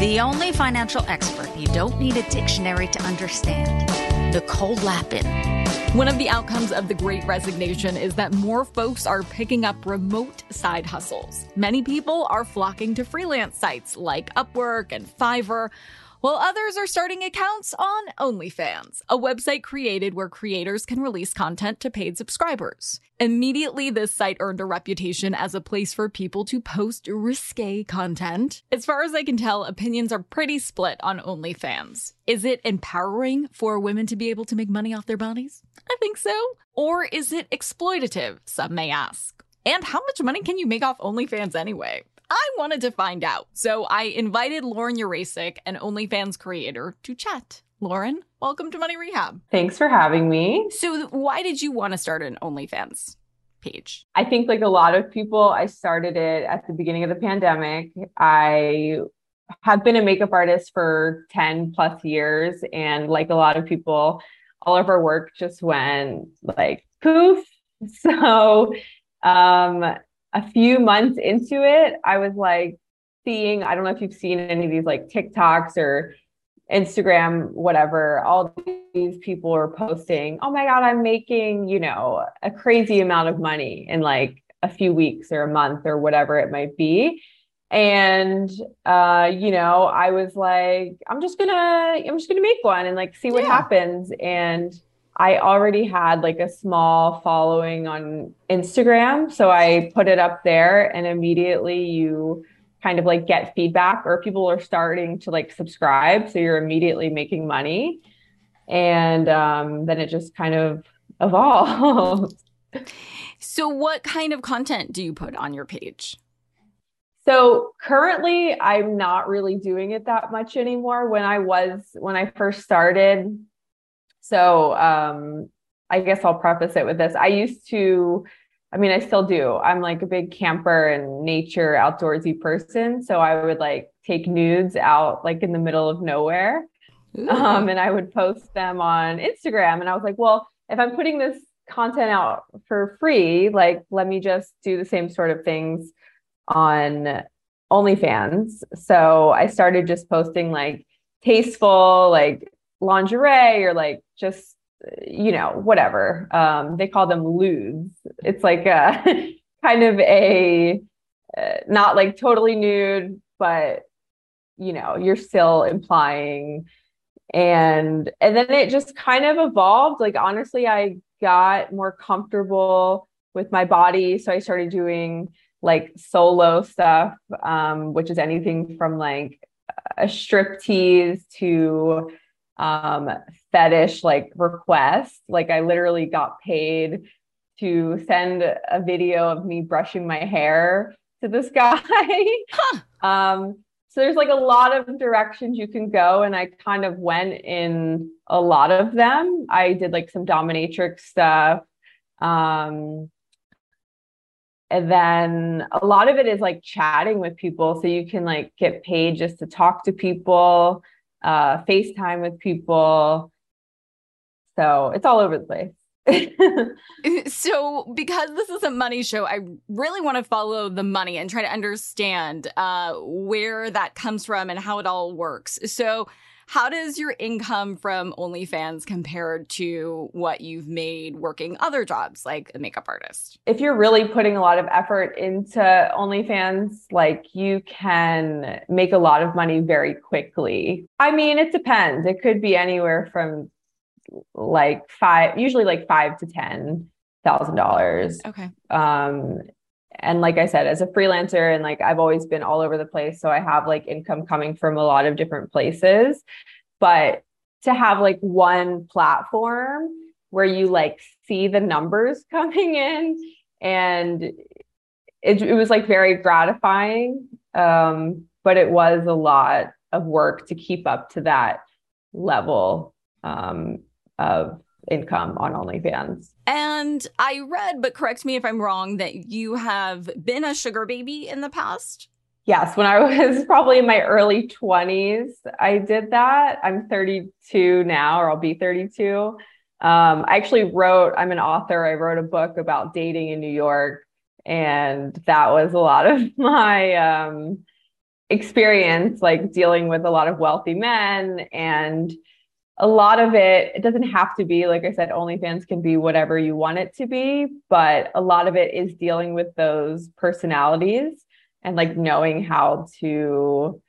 The only financial expert you don't need a dictionary to understand. Nicole Lapin. One of the outcomes of the great resignation is that more folks are picking up remote side hustles. Many people are flocking to freelance sites like Upwork and Fiverr, while others are starting accounts on OnlyFans, a website created where creators can release content to paid subscribers. Immediately, this site earned a reputation as a place for people to post risque content. As far as I can tell, opinions are pretty split on OnlyFans. Is it empowering for women to be able to make money off their bodies? I think so. Or is it exploitative? Some may ask. And how much money can you make off OnlyFans anyway? I wanted to find out, so I invited Lauren Urasek, an OnlyFans creator, to chat. Lauren, welcome to Money Rehab. Thanks for having me. So, why did you want to start an OnlyFans page? I think, like a lot of people, I started it at the beginning of the pandemic. I have been a makeup artist for 10 plus years. And like a lot of people, all of our work just went like poof. So, um, a few months into it, I was like seeing, I don't know if you've seen any of these like TikToks or Instagram, whatever, all these people are posting, oh my God, I'm making, you know, a crazy amount of money in like a few weeks or a month or whatever it might be. And uh, you know, I was like, I'm just gonna, I'm just gonna make one and like see what Yeah. happens. And I already had like a small following on Instagram. So I put it up there and immediately you kind of like get feedback or people are starting to like subscribe. So you're immediately making money. And um, then it just kind of evolved. So, what kind of content do you put on your page? So currently, I'm not really doing it that much anymore. When I was, when I first started, so um, I guess I'll preface it with this. I used to, I mean, I still do. I'm like a big camper and nature, outdoorsy person. So I would like take nudes out like in the middle of nowhere. Um, and I would post them on Instagram. And I was like, well, if I'm putting this content out for free, like let me just do the same sort of things on OnlyFans. So I started just posting like tasteful, like lingerie or like just, you know, whatever. Um, they call them lewds. It's like a kind of a, uh, not like totally nude, but you know, you're still implying and and then it just kind of evolved like honestly i got more comfortable with my body so i started doing like solo stuff um which is anything from like a strip tease to um fetish like request like i literally got paid to send a video of me brushing my hair to this guy. Um so there's like a lot of directions you can go and i kind of went in a lot of them. I did like some dominatrix stuff um and then a lot of it is like chatting with people. So you can like get paid just to talk to people uh facetime with people. So it's all over the place. So because this is a money show i really want to follow the money and try to understand uh, where that comes from and how it all works. So how does your income from OnlyFans compare to what you've made working other jobs like a makeup artist? If you're really putting a lot of effort into OnlyFans, like you can make a lot of money very quickly. I mean, it depends. It could be anywhere from like five, usually like five to ten thousand dollars. Okay. Um, and like I said, as a freelancer and like I've always been all over the place. So I have like income coming from a lot of different places. But to have like one platform where you like see the numbers coming in and it, it was like very gratifying. Um, but it was a lot of work to keep up to that level um, of income on OnlyFans. And I read, but correct me if I'm wrong, that you have been a sugar baby in the past. Yes, when I was probably in my early 20s, I did that. I'm 32 now, or I'll be 32. Um, I actually wrote, I'm an author. I wrote a book about dating in New York. And that was a lot of my um, experience, like dealing with a lot of wealthy men and a lot of it, it doesn't have to be, like I said, OnlyFans can be whatever you want it to be, but a lot of it is dealing with those personalities and like knowing how to,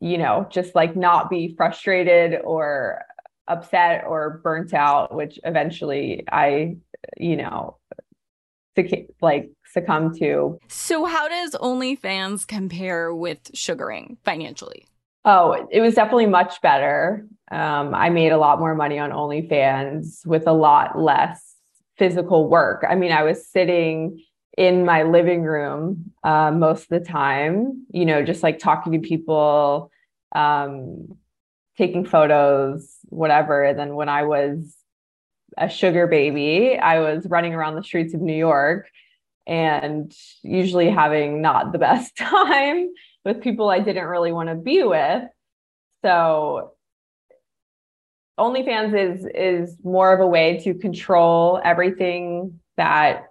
you know, just like not be frustrated or upset or burnt out, which eventually I, you know, like succumb to. So, how does OnlyFans compare with sugaring financially? Oh, it was definitely much better. Um, I made a lot more money on OnlyFans with a lot less physical work. I mean, I was sitting in my living room uh, most of the time, you know, just like talking to people, um, taking photos, whatever. And then when I was a sugar baby, I was running around the streets of New York and usually having not the best time with people I didn't really want to be with. So OnlyFans is is more of a way to control everything that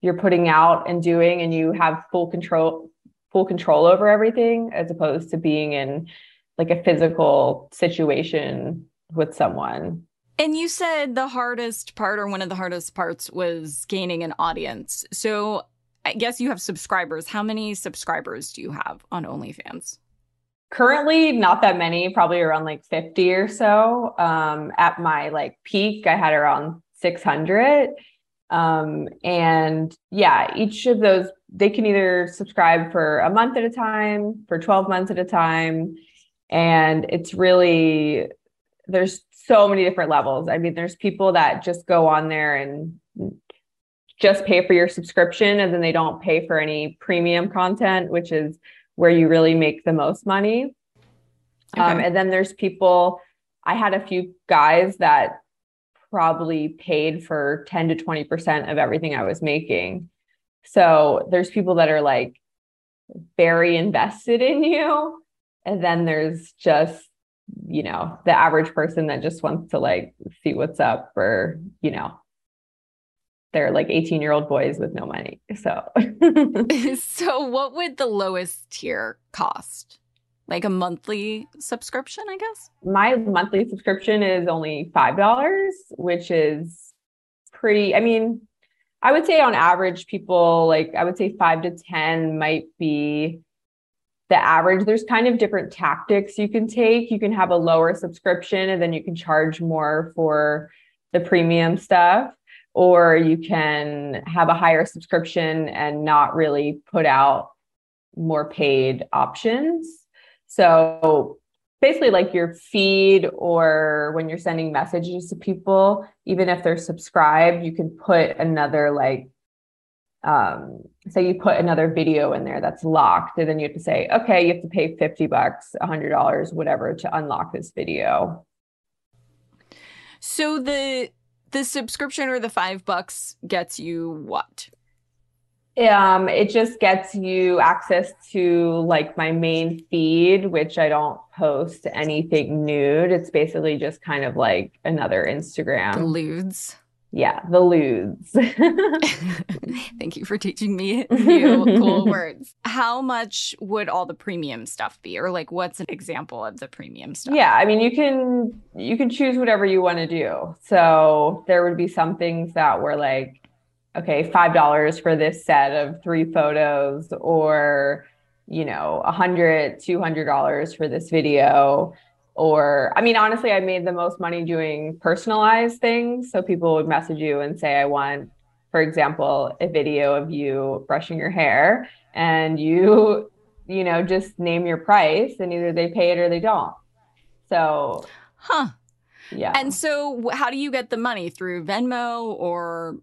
you're putting out and doing and you have full control full control over everything as opposed to being in like a physical situation with someone. And you said the hardest part or one of the hardest parts was gaining an audience. So I guess you have subscribers. How many subscribers do you have on OnlyFans? Currently, not that many, probably around like 50 or so. Um, at my like peak, I had around 600. Um, and yeah, each of those, they can either subscribe for a month at a time, for 12 months at a time. And it's really, there's so many different levels. I mean, there's people that just go on there and just pay for your subscription and then they don't pay for any premium content, which is where you really make the most money. Okay. Um, and then there's people, I had a few guys that probably paid for 10 to 20% of everything I was making. So there's people that are like very invested in you. And then there's just, you know, the average person that just wants to like see what's up or, you know, they're like 18 year old boys with no money. So, so what would the lowest tier cost? Like a monthly subscription, I guess? My monthly subscription is only $5, which is pretty, I mean, I would say on average, people like, I would say five to 10 might be the average. There's kind of different tactics you can take. You can have a lower subscription and then you can charge more for the premium stuff or you can have a higher subscription and not really put out more paid options. So basically like your feed or when you're sending messages to people, even if they're subscribed, you can put another like um, say you put another video in there that's locked and then you have to say, okay, you have to pay 50 bucks, a hundred dollars, whatever to unlock this video. So the the subscription or the five bucks gets you what? Um, it just gets you access to like my main feed, which I don't post anything nude. It's basically just kind of like another Instagram. Lewds. Yeah, the lewds. Thank you for teaching me new cool words. How much would all the premium stuff be or like what's an example of the premium stuff? Yeah, I mean you can you can choose whatever you want to do. So there would be some things that were like okay, $5 for this set of 3 photos or you know, a hundred, two hundred dollars for this video. Or, I mean, honestly, I made the most money doing personalized things. So people would message you and say, I want, for example, a video of you brushing your hair, and you, you know, just name your price, and either they pay it or they don't. So, huh. Yeah. And so, how do you get the money through Venmo or?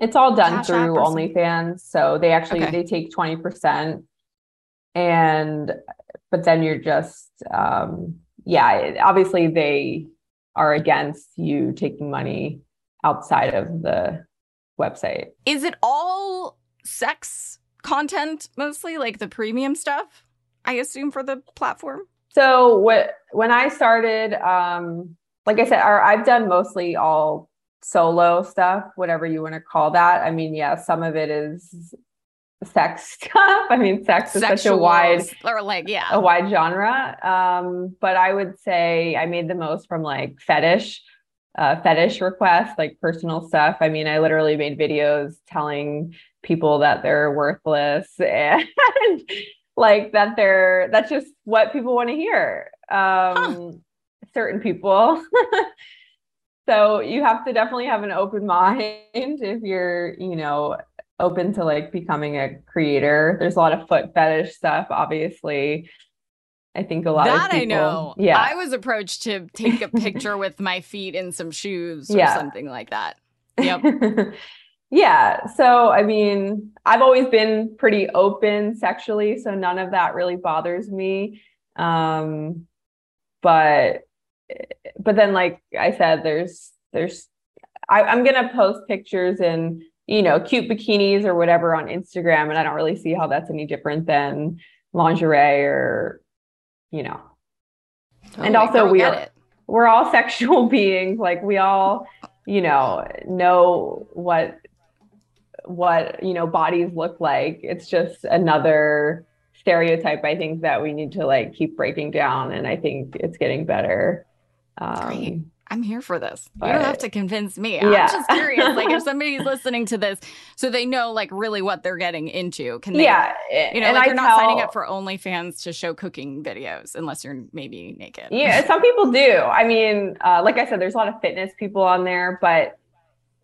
It's all done Cash through App or something? OnlyFans. So they actually Okay. they take twenty percent, and but then you're just um, yeah. it- Obviously, they are against you taking money outside of the website. Is it all sex content mostly, like the premium stuff? I assume for the platform. So what when I started, um, like I said, our, I've done mostly all solo stuff, whatever you want to call that. I mean, yeah, some of it is sex stuff. I mean, sex is such a wide or like yeah. a wide genre. Um, but I would say I made the most from like fetish, uh, fetish requests, like personal stuff. I mean, I literally made videos telling people that they're worthless and like that they're that's just what people want to hear. Um, certain people. so you have to definitely have an open mind if you're, you know, open to like becoming a creator. There's a lot of foot fetish stuff, obviously. I think a lot of that people, I know. Yeah. I was approached to take a picture with my feet in some shoes or Yeah. something like that. Yep. yeah. So, I mean, I've always been pretty open sexually, so none of that really bothers me. Um, but, but then, like I said, there's, there's, I, I'm gonna post pictures in, you know, cute bikinis or whatever on Instagram, and I don't really see how that's any different than lingerie or, you know, And also we are, we're all sexual beings like we all you know know what what you know bodies look like. It's just another stereotype i think that we need to like keep breaking down and i think it's getting better. Um I'm here for this. you don't have to convince me. Yeah. I'm just curious. Like, if somebody's listening to this, so they know like really what they're getting into, can they? yeah You know, and like I you're not signing up for OnlyFans to show cooking videos unless you're maybe naked. Yeah, some people do. I mean, uh, like I said, there's a lot of fitness people on there, but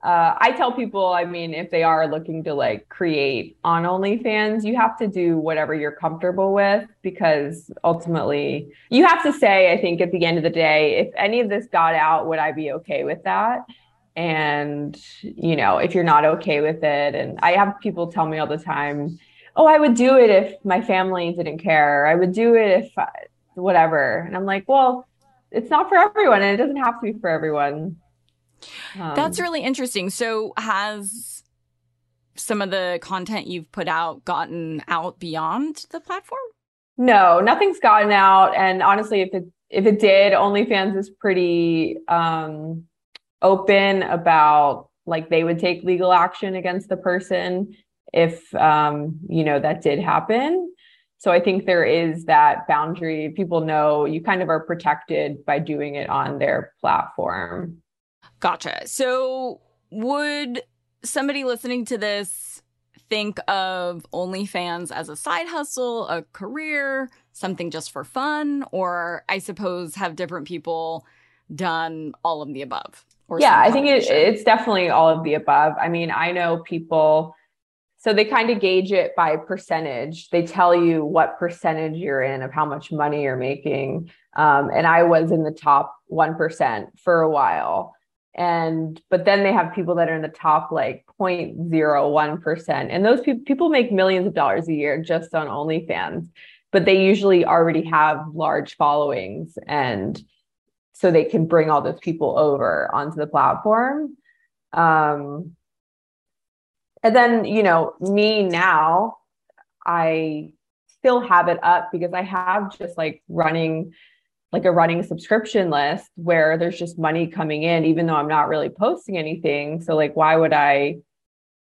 uh, I tell people, I mean, if they are looking to like create on OnlyFans, you have to do whatever you're comfortable with because ultimately you have to say, I think at the end of the day, if any of this got out, would I be okay with that? And, you know, if you're not okay with it, and I have people tell me all the time, oh, I would do it if my family didn't care. I would do it if whatever. And I'm like, well, it's not for everyone and it doesn't have to be for everyone. Um, That's really interesting. So, has some of the content you've put out gotten out beyond the platform? no, nothing's gotten out. And honestly, if it if it did, OnlyFans is pretty um open about like they would take legal action against the person if um, you know, that did happen. So I think there is that boundary. People know you kind of are protected by doing it on their platform. Gotcha. So, would somebody listening to this think of OnlyFans as a side hustle, a career, something just for fun, or I suppose have different people done all of the above? Or yeah, I think it, it's definitely all of the above. I mean, I know people, so they kind of gauge it by percentage. They tell you what percentage you're in of how much money you're making. Um, and I was in the top 1% for a while. And, but then they have people that are in the top like 0.01%. And those people, people make millions of dollars a year just on OnlyFans, but they usually already have large followings and so they can bring all those people over onto the platform. Um, and then, you know, me now, I still have it up because I have just like running like a running subscription list where there's just money coming in, even though I'm not really posting anything. So, like, why would I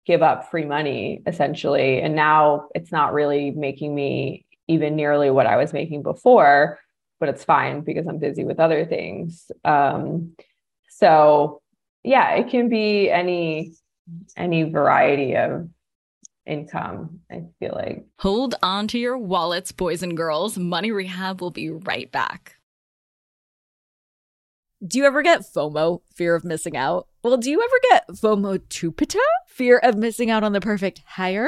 give up free money essentially? And now it's not really making me even nearly what I was making before, but it's fine because I'm busy with other things. Um, so, yeah, it can be any any variety of income, I feel like. Hold on to your wallets, boys and girls. Money Rehab will be right back. Do you ever get FOMO, fear of missing out? Well, do you ever get FOMO tupita, fear of missing out on the perfect hire?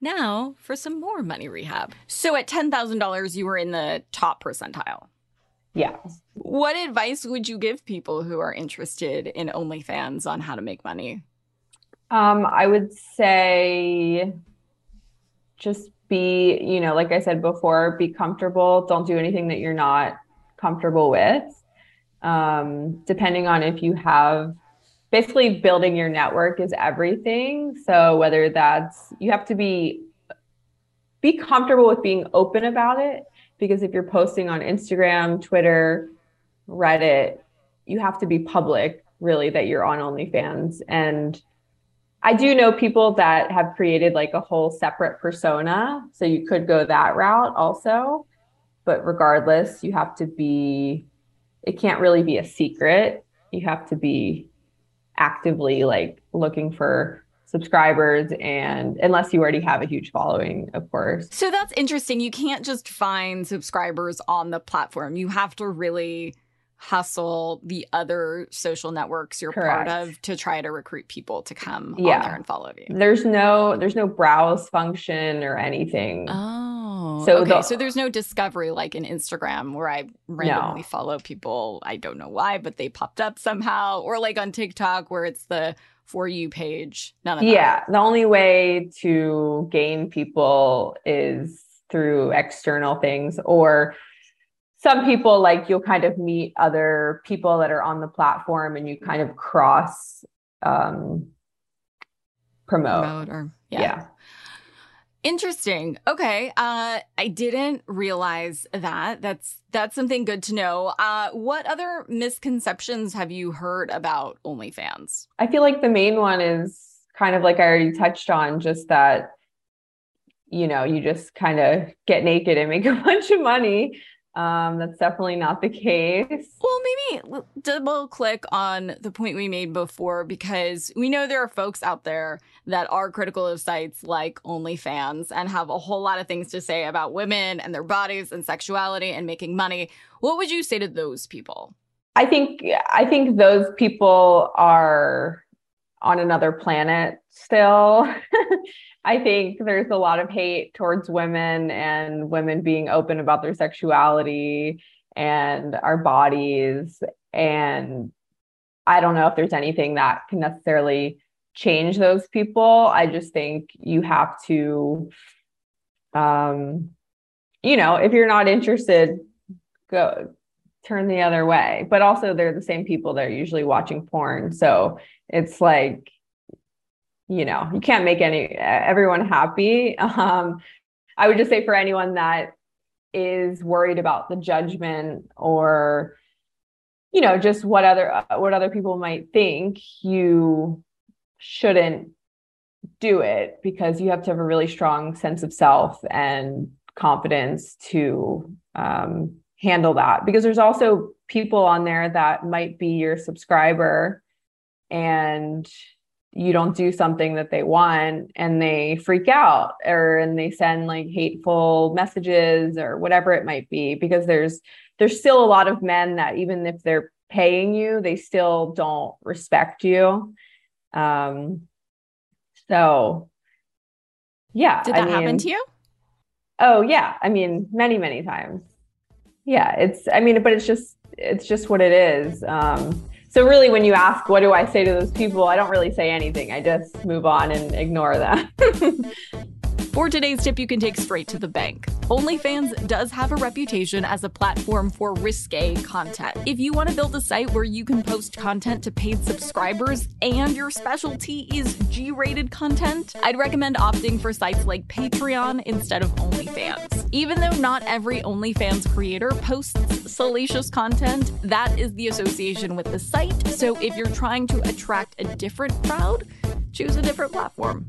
Now for some more money rehab. So at $10,000, you were in the top percentile. Yeah. What advice would you give people who are interested in OnlyFans on how to make money? Um, I would say just be, you know, like I said before, be comfortable. Don't do anything that you're not comfortable with. Um, depending on if you have basically building your network is everything. So whether that's you have to be be comfortable with being open about it because if you're posting on Instagram, Twitter, Reddit, you have to be public really that you're on OnlyFans and I do know people that have created like a whole separate persona. So you could go that route also. But regardless, you have to be, it can't really be a secret. You have to be actively like looking for subscribers and unless you already have a huge following of course. So that's interesting. You can't just find subscribers on the platform. You have to really hustle the other social networks you're Correct. part of to try to recruit people to come yeah. on there and follow you. There's no there's no browse function or anything. Oh so okay. The, so there's no discovery like in Instagram where I randomly no. follow people. I don't know why, but they popped up somehow, or like on TikTok where it's the for you page. None of that. yeah, that. the only way to gain people is through external things or some people like you'll kind of meet other people that are on the platform and you kind of cross um promote, promote or yeah. yeah. Interesting. Okay. Uh, I didn't realize that. That's that's something good to know. Uh, what other misconceptions have you heard about OnlyFans? I feel like the main one is kind of like I already touched on, just that you know you just kind of get naked and make a bunch of money. Um, that's definitely not the case. Well, maybe double click on the point we made before because we know there are folks out there that are critical of sites like OnlyFans and have a whole lot of things to say about women and their bodies and sexuality and making money. What would you say to those people? I think I think those people are on another planet still. I think there's a lot of hate towards women and women being open about their sexuality and our bodies. And I don't know if there's anything that can necessarily change those people. I just think you have to, um, you know, if you're not interested, go turn the other way. But also, they're the same people that are usually watching porn. So it's like, you know, you can't make any everyone happy. Um, I would just say for anyone that is worried about the judgment or you know just what other uh, what other people might think you shouldn't do it because you have to have a really strong sense of self and confidence to um, handle that. Because there's also people on there that might be your subscriber and you don't do something that they want and they freak out or and they send like hateful messages or whatever it might be. Because there's there's still a lot of men that even if they're paying you they still don't respect you. Um so yeah did that I mean, happen to you? Oh yeah. I mean many many times yeah it's i mean but it's just it's just what it is. Um so really when you ask what do i say to those people i don't really say anything. I just move on and ignore them For today's tip, you can take straight to the bank. OnlyFans does have a reputation as a platform for risque content. If you want to build a site where you can post content to paid subscribers and your specialty is G rated content, I'd recommend opting for sites like Patreon instead of OnlyFans. Even though not every OnlyFans creator posts salacious content, that is the association with the site. So if you're trying to attract a different crowd, choose a different platform.